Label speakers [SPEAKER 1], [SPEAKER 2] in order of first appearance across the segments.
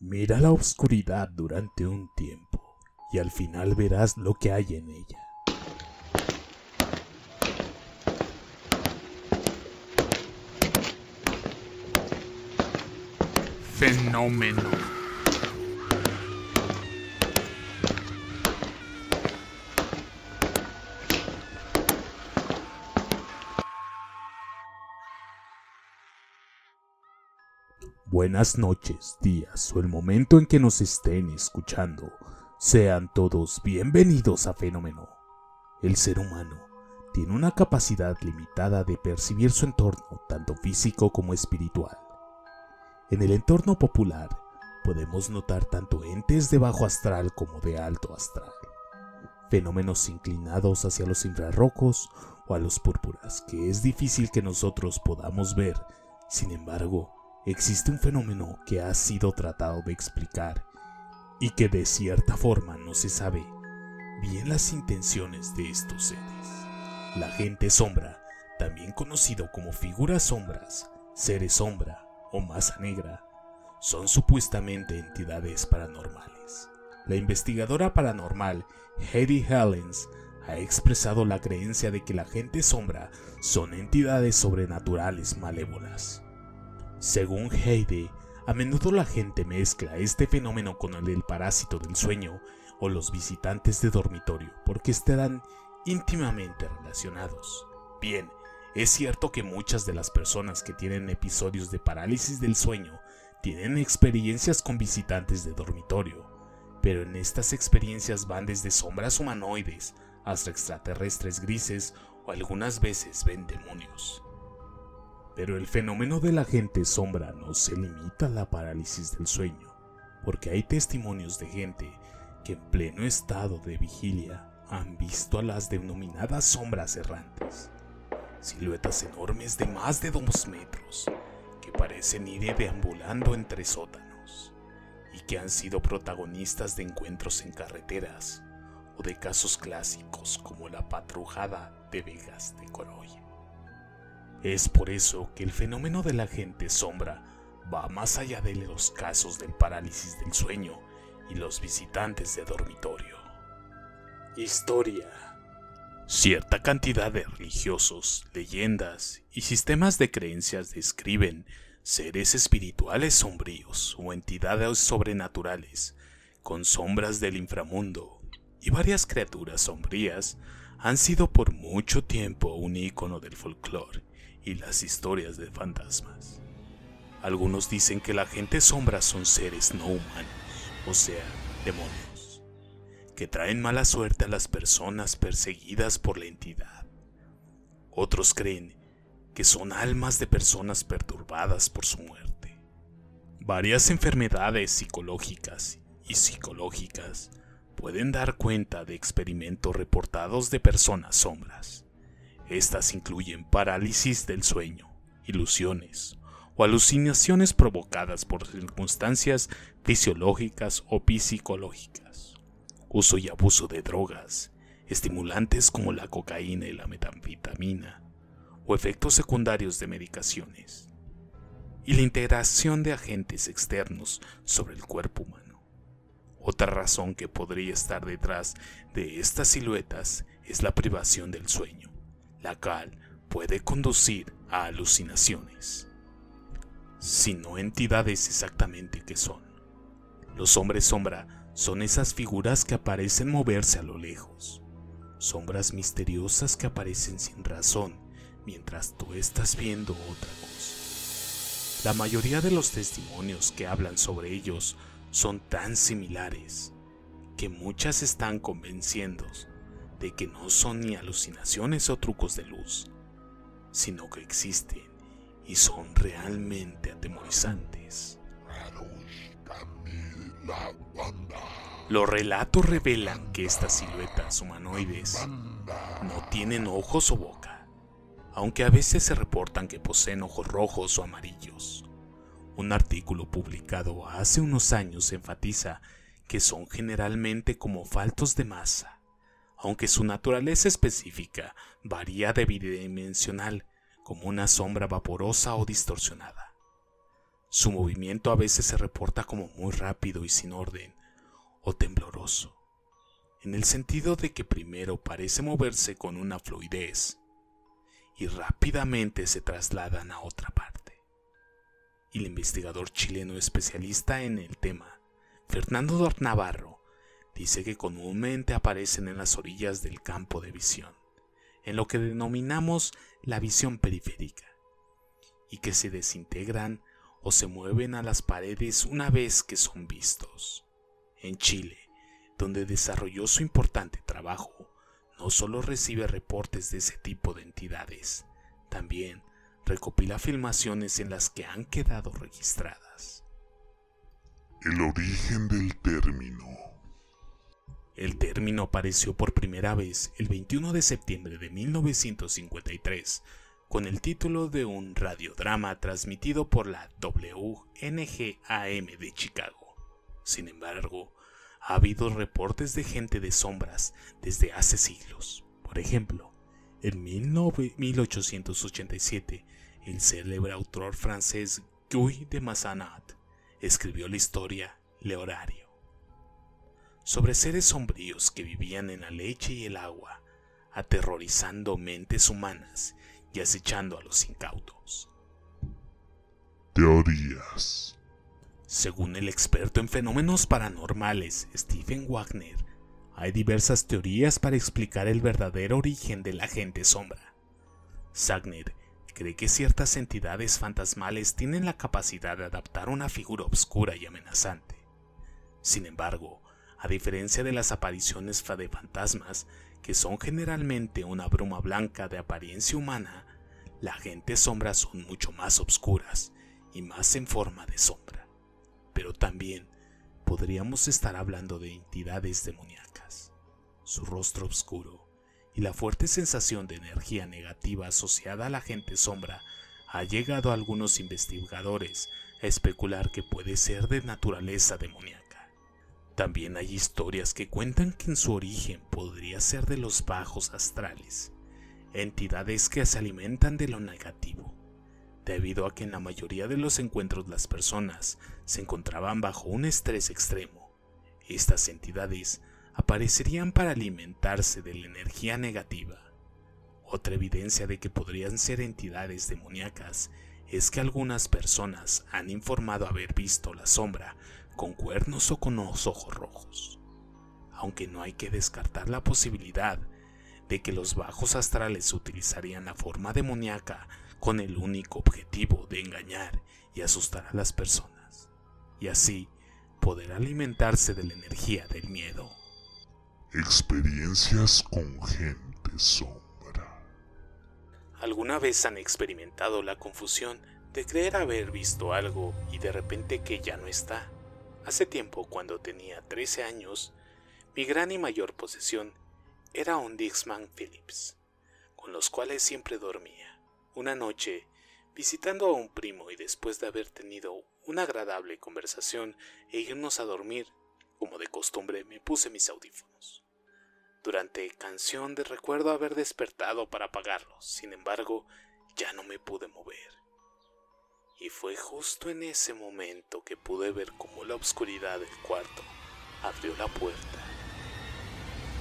[SPEAKER 1] Mira la oscuridad durante un tiempo y al final verás lo que hay en ella.
[SPEAKER 2] Fenómeno.
[SPEAKER 1] Buenas noches, días o el momento en que nos estén escuchando. Sean todos bienvenidos a Fenómeno. El ser humano tiene una capacidad limitada de percibir su entorno, tanto físico como espiritual. En el entorno popular podemos notar tanto entes de bajo astral como de alto astral, fenómenos inclinados hacia los infrarrojos o a los púrpuras que es difícil que nosotros podamos ver. Sin embargo, existe un fenómeno que ha sido tratado de explicar y que de cierta forma no se sabe bien las intenciones de estos seres. La gente sombra, también conocido como figuras sombras, seres sombra o masa negra, son supuestamente entidades paranormales. La investigadora paranormal Heidi Helens ha expresado la creencia de que la gente sombra son entidades sobrenaturales malévolas. Según Heidi, a menudo la gente mezcla este fenómeno con el del parásito del sueño o los visitantes de dormitorio porque estarán íntimamente relacionados. Bien, es cierto que muchas de las personas que tienen episodios de parálisis del sueño tienen experiencias con visitantes de dormitorio, pero en estas experiencias van desde sombras humanoides hasta extraterrestres grises o algunas veces ven demonios. Pero el fenómeno de la gente sombra no se limita a la parálisis del sueño, porque hay testimonios de gente que en pleno estado de vigilia han visto a las denominadas sombras errantes, siluetas enormes de más de dos metros que parecen ir deambulando entre sótanos y que han sido protagonistas de encuentros en carreteras o de casos clásicos como la patrujada de Vegas de Corolla. Es por eso que el fenómeno de la gente sombra va más allá de los casos del parálisis del sueño y los visitantes de dormitorio. Historia. Cierta cantidad de religiosos, leyendas y sistemas de creencias describen seres espirituales sombríos o entidades sobrenaturales con sombras del inframundo y varias criaturas sombrías han sido por mucho tiempo un icono del folclore y las historias de fantasmas. Algunos dicen que la gente sombra son seres no humanos, o sea, demonios, que traen mala suerte a las personas perseguidas por la entidad. Otros creen que son almas de personas perturbadas por su muerte. Varias enfermedades psicológicas y psicológicas pueden dar cuenta de experimentos reportados de personas sombras. Estas incluyen parálisis del sueño, ilusiones o alucinaciones provocadas por circunstancias fisiológicas o psicológicas, uso y abuso de drogas, estimulantes como la cocaína y la metanfetamina, o efectos secundarios de medicaciones, y la integración de agentes externos sobre el cuerpo humano. Otra razón que podría estar detrás de estas siluetas es la privación del sueño la cual puede conducir a alucinaciones, sino entidades exactamente que son. Los hombres sombra son esas figuras que aparecen moverse a lo lejos, sombras misteriosas que aparecen sin razón mientras tú estás viendo otra cosa. La mayoría de los testimonios que hablan sobre ellos son tan similares que muchas están convenciendo de que no son ni alucinaciones o trucos de luz, sino que existen y son realmente atemorizantes. Los relatos revelan que estas siluetas humanoides no tienen ojos o boca, aunque a veces se reportan que poseen ojos rojos o amarillos. Un artículo publicado hace unos años enfatiza que son generalmente como faltos de masa aunque su naturaleza específica varía de bidimensional, como una sombra vaporosa o distorsionada. Su movimiento a veces se reporta como muy rápido y sin orden, o tembloroso, en el sentido de que primero parece moverse con una fluidez y rápidamente se trasladan a otra parte. El investigador chileno especialista en el tema, Fernando Navarro, dice que comúnmente aparecen en las orillas del campo de visión, en lo que denominamos la visión periférica, y que se desintegran o se mueven a las paredes una vez que son vistos. En Chile, donde desarrolló su importante trabajo, no solo recibe reportes de ese tipo de entidades, también recopila filmaciones en las que han quedado registradas.
[SPEAKER 3] El origen del término.
[SPEAKER 1] El término apareció por primera vez el 21 de septiembre de 1953 con el título de un radiodrama transmitido por la WNGAM de Chicago. Sin embargo, ha habido reportes de gente de sombras desde hace siglos. Por ejemplo, en 1887, el célebre autor francés Guy de Mazzanat escribió la historia Leorario, sobre seres sombríos que vivían en la leche y el agua, aterrorizando mentes humanas y acechando a los incautos.
[SPEAKER 3] Teorías.
[SPEAKER 1] Según el experto en fenómenos paranormales Stephen Wagner, hay diversas teorías para explicar el verdadero origen de la gente sombra. Wagner cree que ciertas entidades fantasmales tienen la capacidad de adaptar una figura oscura y amenazante. Sin embargo, a diferencia de las apariciones de fantasmas, que son generalmente una bruma blanca de apariencia humana, la gente sombra son mucho más oscuras y más en forma de sombra. Pero también podríamos estar hablando de entidades demoníacas. Su rostro oscuro y la fuerte sensación de energía negativa asociada a la gente sombra ha llegado a algunos investigadores a especular que puede ser de naturaleza demoníaca. También hay historias que cuentan que en su origen podría ser de los bajos astrales, entidades que se alimentan de lo negativo, debido a que en la mayoría de los encuentros las personas se encontraban bajo un estrés extremo. Estas entidades aparecerían para alimentarse de la energía negativa. Otra evidencia de que podrían ser entidades demoníacas es que algunas personas han informado haber visto la sombra con cuernos o con los ojos rojos. Aunque no hay que descartar la posibilidad de que los bajos astrales utilizarían la forma demoníaca con el único objetivo de engañar y asustar a las personas, y así poder alimentarse de la energía del miedo.
[SPEAKER 3] Experiencias con gente sombra.
[SPEAKER 1] ¿Alguna vez han experimentado la confusión de creer haber visto algo y de repente que ya no está? Hace tiempo, cuando tenía 13 años, mi gran y mayor posesión era un Dixman Phillips, con los cuales siempre dormía. Una noche, visitando a un primo y después de haber tenido una agradable conversación e irnos a dormir, como de costumbre, me puse mis audífonos. Durante canción de recuerdo haber despertado para apagarlos, sin embargo, ya no me pude mover y fue justo en ese momento que pude ver cómo la oscuridad del cuarto abrió la puerta.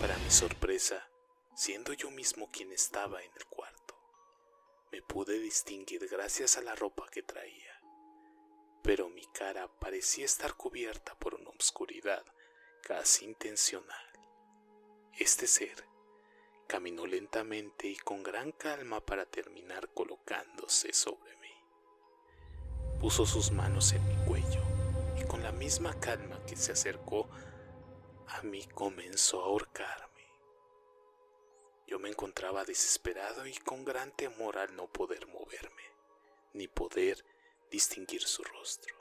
[SPEAKER 1] Para mi sorpresa, siendo yo mismo quien estaba en el cuarto, me pude distinguir gracias a la ropa que traía, pero mi cara parecía estar cubierta por una oscuridad casi intencional. Este ser caminó lentamente y con gran calma para terminar colocándose sobre mí puso sus manos en mi cuello y con la misma calma que se acercó a mí comenzó a ahorcarme. Yo me encontraba desesperado y con gran temor al no poder moverme, ni poder distinguir su rostro,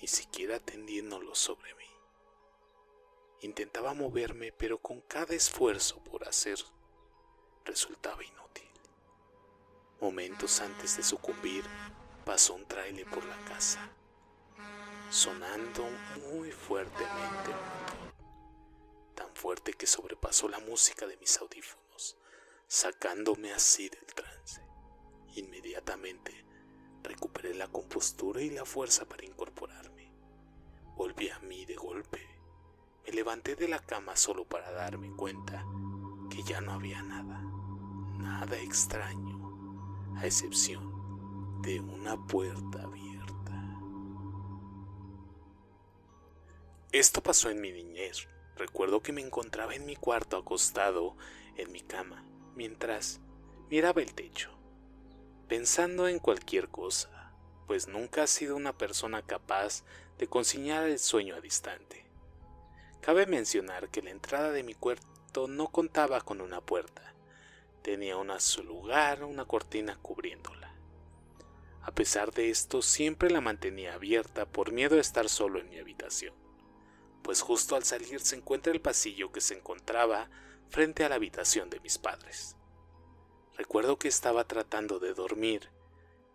[SPEAKER 1] ni siquiera tendiéndolo sobre mí. Intentaba moverme, pero con cada esfuerzo por hacer resultaba inútil. Momentos antes de sucumbir, pasó un trailer por la casa, sonando muy fuertemente tan fuerte que sobrepasó la música de mis audífonos, sacándome así del trance. Inmediatamente Recuperé la compostura y la fuerza para incorporarme. Volví a mí de golpe. Me levanté de la cama solo para darme cuenta que ya no había nada, nada extraño, a excepción de una puerta abierta. Esto pasó en mi niñez. Recuerdo que me encontraba en mi cuarto acostado en mi cama, mientras miraba el techo, pensando en cualquier cosa, pues nunca he sido una persona capaz de consignar el sueño a distante. Cabe mencionar que la entrada de mi cuarto no contaba con una puerta, tenía un su lugar una cortina cubriéndola. A pesar de esto, siempre la mantenía abierta por miedo a estar solo en mi habitación pues justo al salir se encuentra el pasillo que se encontraba frente a la habitación de mis padres. Recuerdo que estaba tratando de dormir,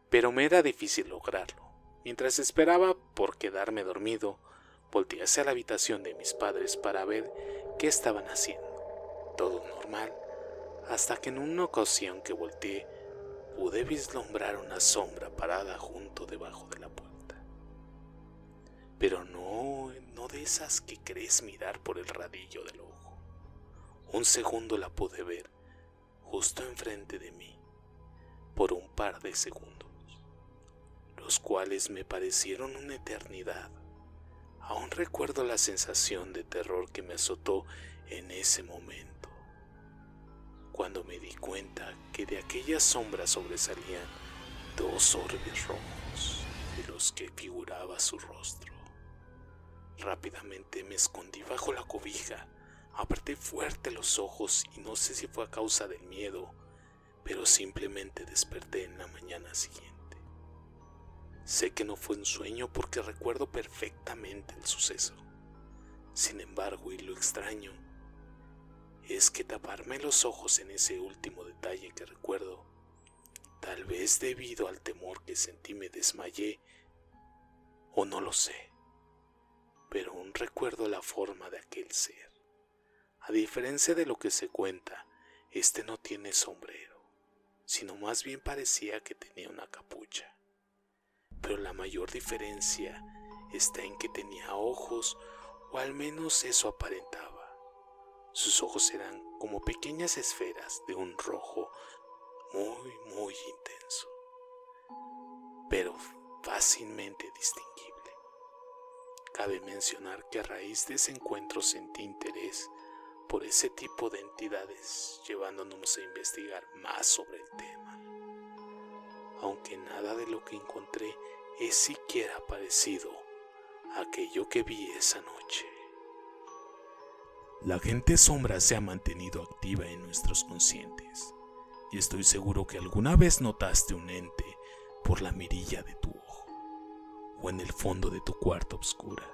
[SPEAKER 1] pero me era difícil lograrlo. Mientras esperaba por quedarme dormido, volteé hacia la habitación de mis padres para ver qué estaban haciendo. Todo normal, hasta que en una ocasión que volteé, pude vislumbrar una sombra parada junto debajo de la puerta. Pero no no de esas que crees mirar por el radillo del ojo. Un segundo la pude ver, justo enfrente de mí, por un par de segundos, los cuales me parecieron una eternidad. Aún recuerdo la sensación de terror que me azotó en ese momento, cuando me di cuenta que de aquella sombra sobresalían dos orbes rojos de los que figuraba su rostro. Rápidamente me escondí bajo la cobija, apreté fuerte los ojos y no sé si fue a causa del miedo, pero simplemente desperté en la mañana siguiente. Sé que no fue un sueño porque recuerdo perfectamente el suceso. Sin embargo, y lo extraño, es que taparme los ojos en ese último detalle que recuerdo, tal vez debido al temor que sentí me desmayé, o no lo sé pero aún recuerdo la forma de aquel ser. A diferencia de lo que se cuenta, este no tiene sombrero, sino más bien parecía que tenía una capucha. Pero la mayor diferencia está en que tenía ojos, o al menos eso aparentaba. Sus ojos eran como pequeñas esferas de un rojo muy, muy intenso, pero fácilmente distinguible. Cabe mencionar que a raíz de ese encuentro sentí interés por ese tipo de entidades, llevándonos a investigar más sobre el tema. Aunque nada de lo que encontré es siquiera parecido a aquello que vi esa noche. La gente sombra se ha mantenido activa en nuestros conscientes, y estoy seguro que alguna vez notaste un ente por la mirilla de tu ojo o en el fondo de tu cuarto oscura.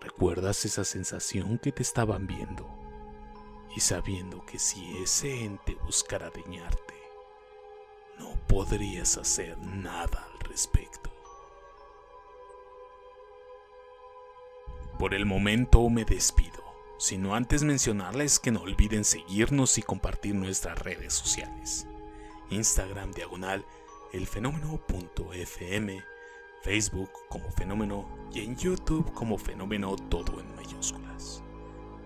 [SPEAKER 1] ¿Recuerdas esa sensación que te estaban viendo? Y sabiendo que si ese ente buscara dañarte, no podrías hacer nada al respecto. Por el momento me despido, sino antes mencionarles que no olviden seguirnos y compartir nuestras redes sociales. Instagram diagonal elfenómeno.fm Facebook como fenómeno y en YouTube como fenómeno todo en mayúsculas.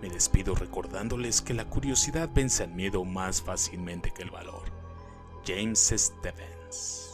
[SPEAKER 1] Me despido recordándoles que la curiosidad vence al miedo más fácilmente que el valor. James Stevens